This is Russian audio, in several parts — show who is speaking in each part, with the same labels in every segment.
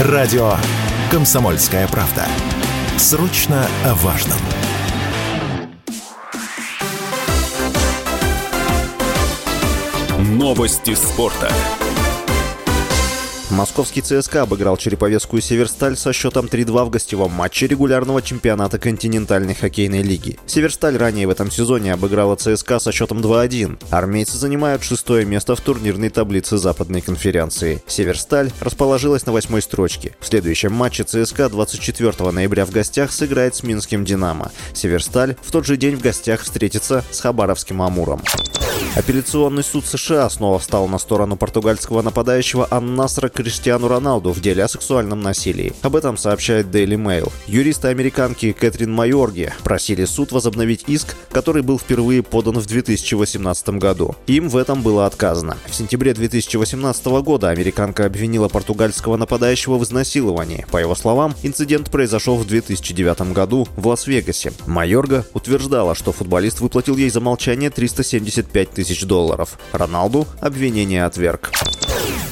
Speaker 1: Радио «Комсомольская правда». Срочно о важном.
Speaker 2: Новости спорта.
Speaker 3: Московский ЦСКА обыграл Череповецкую Северсталь со счетом 3-2 в гостевом матче регулярного чемпионата континентальной хоккейной лиги. Северсталь ранее в этом сезоне обыграла ЦСКА со счетом 2-1. Армейцы занимают шестое место в турнирной таблице Западной конференции. Северсталь расположилась на восьмой строчке. В следующем матче ЦСКА 24 ноября в гостях сыграет с Минским «Динамо». Северсталь в тот же день в гостях встретится с Хабаровским «Амуром». Апелляционный суд США снова встал на сторону португальского нападающего Аннасра Криштиану Роналду в деле о сексуальном насилии. Об этом сообщает Daily Mail. Юристы американки Кэтрин Майорги просили суд возобновить иск, который был впервые подан в 2018 году. Им в этом было отказано. В сентябре 2018 года американка обвинила португальского нападающего в изнасиловании. По его словам, инцидент произошел в 2009 году в Лас-Вегасе. Майорга утверждала, что футболист выплатил ей за молчание 375 тысяч долларов. Роналду обвинение отверг.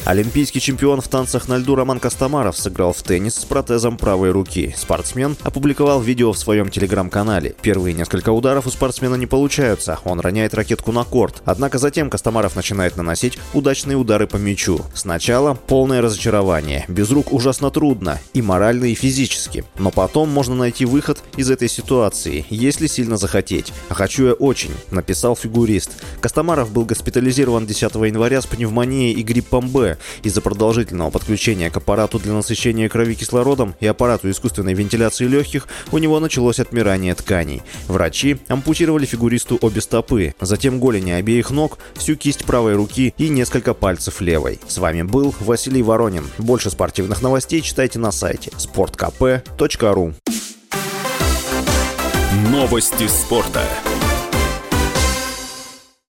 Speaker 3: Олимпийский чемпион в танцах на льду Роман Костомаров сыграл в теннис с протезом правой руки. Спортсмен опубликовал видео в своем телеграм-канале. Первые несколько ударов у спортсмена не получаются, он роняет ракетку на корт. Однако затем Костомаров начинает наносить удачные удары по мячу. Сначала полное разочарование. Без рук ужасно трудно, и морально, и физически. Но потом можно найти выход из этой ситуации, если сильно захотеть. А хочу я очень, написал фигурист. Костомаров был госпитализирован 10 января с пневмонией и гриппом Б, из-за продолжительного подключения к аппарату для насыщения крови кислородом и аппарату искусственной вентиляции легких у него началось отмирание тканей. Врачи ампутировали фигуристу обе стопы, затем голени обеих ног, всю кисть правой руки и несколько пальцев левой. С вами был Василий Воронин. Больше спортивных новостей читайте на сайте sportkp.ru
Speaker 2: Новости спорта.